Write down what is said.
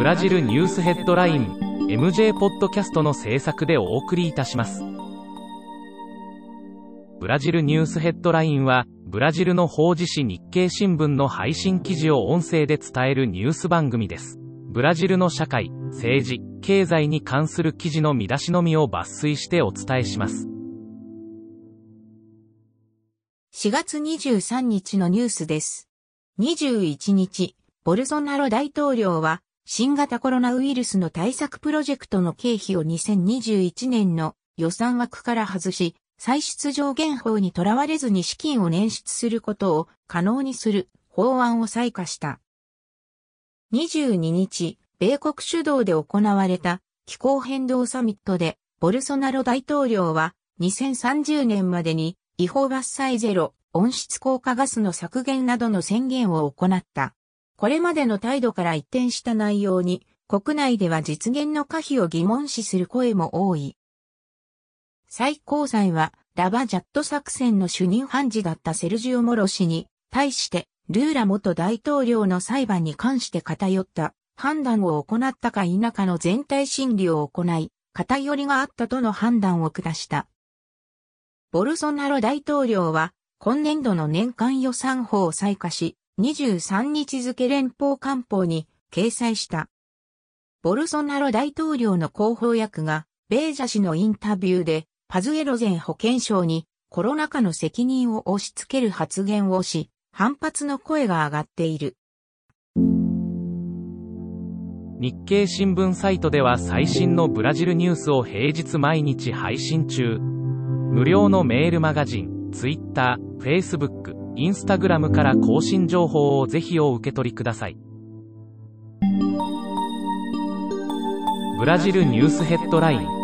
ブラジルニュースヘッドライン MJ ポッドキャストの制作でお送りいたします。ブラジルニュースヘッドラインはブラジルの法事紙日経新聞の配信記事を音声で伝えるニュース番組です。ブラジルの社会政治経済に関する記事の見出しのみを抜粋してお伝えします。4月23日のニュースです。21日、ボルソナロ大統領は、新型コロナウイルスの対策プロジェクトの経費を2021年の予算枠から外し、歳出上限法にとらわれずに資金を捻出することを可能にする法案を採下した。22日、米国主導で行われた気候変動サミットで、ボルソナロ大統領は2030年までに違法伐採ゼロ、温室効果ガスの削減などの宣言を行った。これまでの態度から一転した内容に、国内では実現の可否を疑問視する声も多い。最高裁は、ラバジャット作戦の主任判事だったセルジオ・モロ氏に、対して、ルーラ元大統領の裁判に関して偏った判断を行ったか否かの全体審理を行い、偏りがあったとの判断を下した。ボルソナロ大統領は、今年度の年間予算法を採下し、23日付連邦官報に掲載した。ボルソナロ大統領の広報役が、ベージャ氏のインタビューで、パズエロゼン保健省にコロナ禍の責任を押し付ける発言をし、反発の声が上がっている。日経新聞サイトでは最新のブラジルニュースを平日毎日配信中。無料のメールマガジン、Twitter、Facebook、Instagram から更新情報をぜひお受け取りください。ブラジルニュースヘッドライン